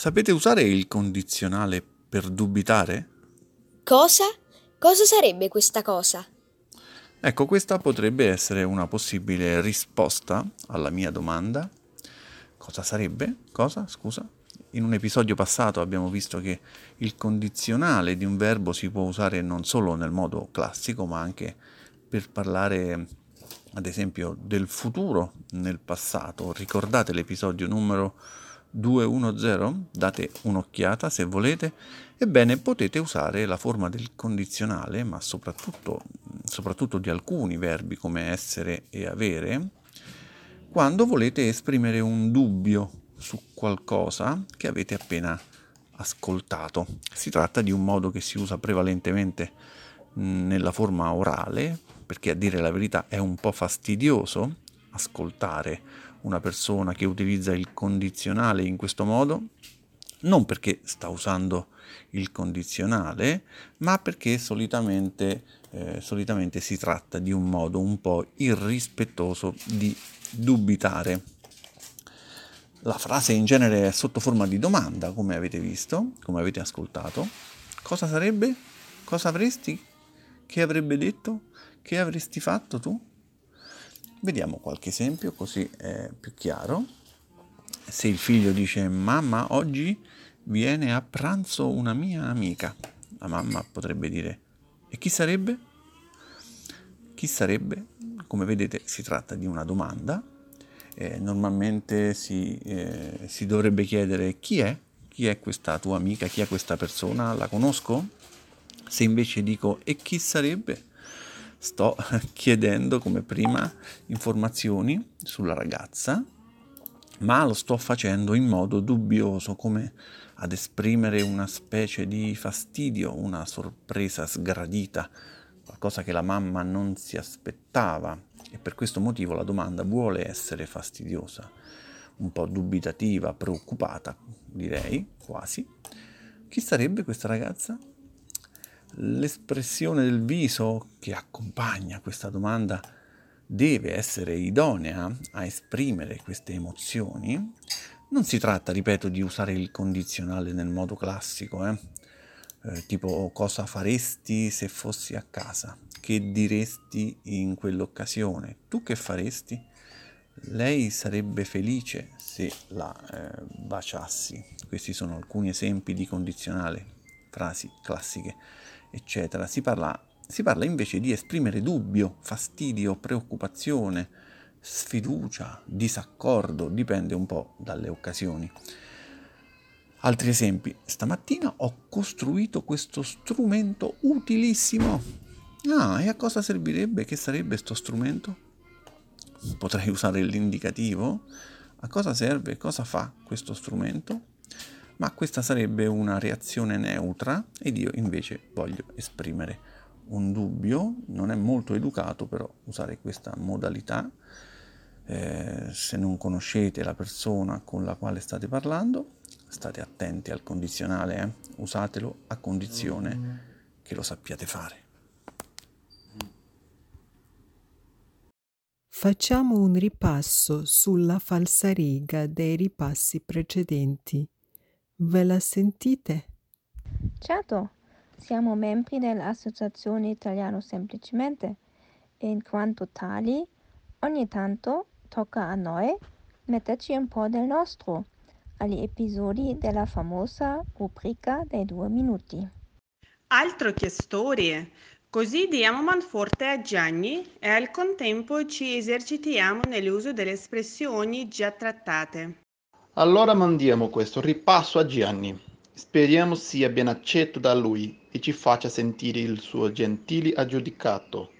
Sapete usare il condizionale per dubitare? Cosa? Cosa sarebbe questa cosa? Ecco, questa potrebbe essere una possibile risposta alla mia domanda. Cosa sarebbe? Cosa? Scusa? In un episodio passato abbiamo visto che il condizionale di un verbo si può usare non solo nel modo classico, ma anche per parlare ad esempio del futuro nel passato. Ricordate l'episodio numero 210? Date un'occhiata se volete. Ebbene, potete usare la forma del condizionale, ma soprattutto, soprattutto di alcuni verbi come essere e avere, quando volete esprimere un dubbio su qualcosa che avete appena ascoltato. Si tratta di un modo che si usa prevalentemente nella forma orale perché a dire la verità è un po' fastidioso ascoltare una persona che utilizza il condizionale in questo modo, non perché sta usando il condizionale, ma perché solitamente, eh, solitamente si tratta di un modo un po' irrispettoso di dubitare. La frase in genere è sotto forma di domanda, come avete visto, come avete ascoltato. Cosa sarebbe? Cosa avresti? Che avrebbe detto? Che avresti fatto tu? Vediamo qualche esempio così è più chiaro. Se il figlio dice mamma oggi viene a pranzo una mia amica, la mamma potrebbe dire e chi sarebbe? Chi sarebbe? Come vedete si tratta di una domanda. Eh, normalmente si, eh, si dovrebbe chiedere chi è? Chi è questa tua amica? Chi è questa persona? La conosco? Se invece dico e chi sarebbe? Sto chiedendo come prima informazioni sulla ragazza, ma lo sto facendo in modo dubbioso, come ad esprimere una specie di fastidio, una sorpresa sgradita, qualcosa che la mamma non si aspettava e per questo motivo la domanda vuole essere fastidiosa, un po' dubitativa, preoccupata, direi quasi. Chi sarebbe questa ragazza? L'espressione del viso che accompagna questa domanda deve essere idonea a esprimere queste emozioni. Non si tratta, ripeto, di usare il condizionale nel modo classico, eh? Eh, tipo cosa faresti se fossi a casa, che diresti in quell'occasione, tu che faresti? Lei sarebbe felice se la eh, baciassi. Questi sono alcuni esempi di condizionale, frasi classiche eccetera. Si parla, si parla invece di esprimere dubbio, fastidio, preoccupazione, sfiducia, disaccordo, dipende un po' dalle occasioni. Altri esempi. Stamattina ho costruito questo strumento utilissimo. Ah, e a cosa servirebbe? Che sarebbe questo strumento? Potrei usare l'indicativo. A cosa serve? Cosa fa questo strumento? Ma questa sarebbe una reazione neutra ed io invece voglio esprimere un dubbio, non è molto educato però usare questa modalità, eh, se non conoscete la persona con la quale state parlando, state attenti al condizionale, eh? usatelo a condizione che lo sappiate fare. Facciamo un ripasso sulla falsariga dei ripassi precedenti. Ve la sentite? Certo, siamo membri dell'Associazione Italiano Semplicemente e in quanto tali ogni tanto tocca a noi metterci un po' del nostro agli episodi della famosa rubrica dei due minuti. Altro che storie! Così diamo manforte a Gianni e al contempo ci esercitiamo nell'uso delle espressioni già trattate. Allora mandiamo questo ripasso a Gianni. Speriamo sia ben accetto da lui e ci faccia sentire il suo gentile aggiudicato.